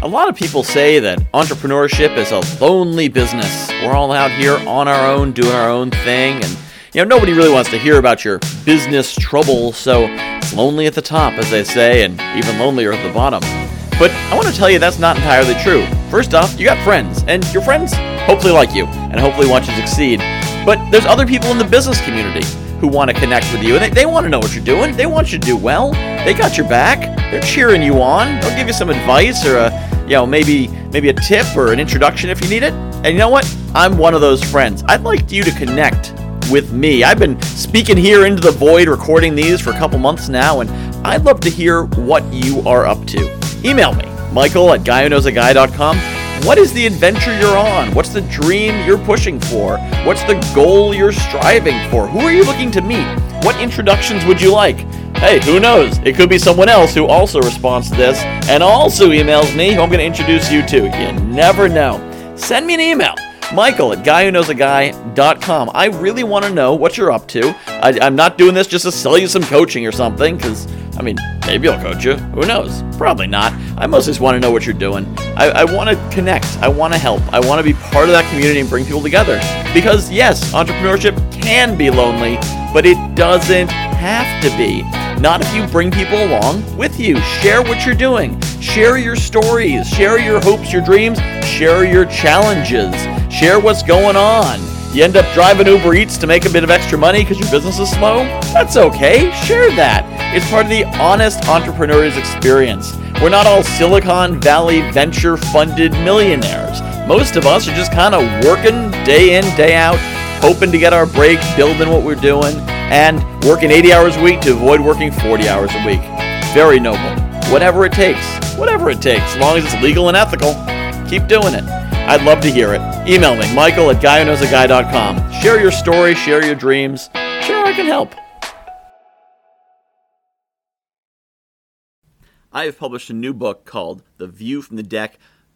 A lot of people say that entrepreneurship is a lonely business. We're all out here on our own, doing our own thing, and you know nobody really wants to hear about your business trouble, so it's lonely at the top, as they say, and even lonelier at the bottom. But I want to tell you that's not entirely true. First off, you got friends, and your friends hopefully like you, and hopefully want you to succeed. But there's other people in the business community who want to connect with you, and they, they want to know what you're doing. They want you to do well. They got your back. They're cheering you on. They'll give you some advice or a you know, maybe maybe a tip or an introduction if you need it. And you know what? I'm one of those friends. I'd like you to connect with me. I've been speaking here into the void, recording these for a couple months now, and I'd love to hear what you are up to. Email me, Michael at guywhoknowsaguy.com. What is the adventure you're on? What's the dream you're pushing for? What's the goal you're striving for? Who are you looking to meet? What introductions would you like? Hey, who knows? It could be someone else who also responds to this and also emails me who I'm going to introduce you to. You never know. Send me an email. Michael at guywhoknowsaguy.com. I really want to know what you're up to. I, am not doing this just to sell you some coaching or something, because, I mean, maybe I'll coach you. Who knows? Probably not. I mostly just want to know what you're doing. I, I want to connect. I want to help. I want to be part of that community and bring people together. Because, yes, entrepreneurship can be lonely, but it doesn't have to be. Not if you bring people along with you. Share what you're doing. Share your stories. Share your hopes, your dreams. Share your challenges. Share what's going on. You end up driving Uber Eats to make a bit of extra money because your business is slow? That's okay. Share that. It's part of the honest entrepreneur's experience. We're not all Silicon Valley venture funded millionaires. Most of us are just kind of working day in, day out, hoping to get our break, building what we're doing, and working 80 hours a week to avoid working 40 hours a week. Very noble. Whatever it takes. Whatever it takes, as long as it's legal and ethical. Keep doing it. I'd love to hear it. Email me, michael at guywhoknowsaguy.com. Share your story, share your dreams. Sure, I can help. I have published a new book called The View from the Deck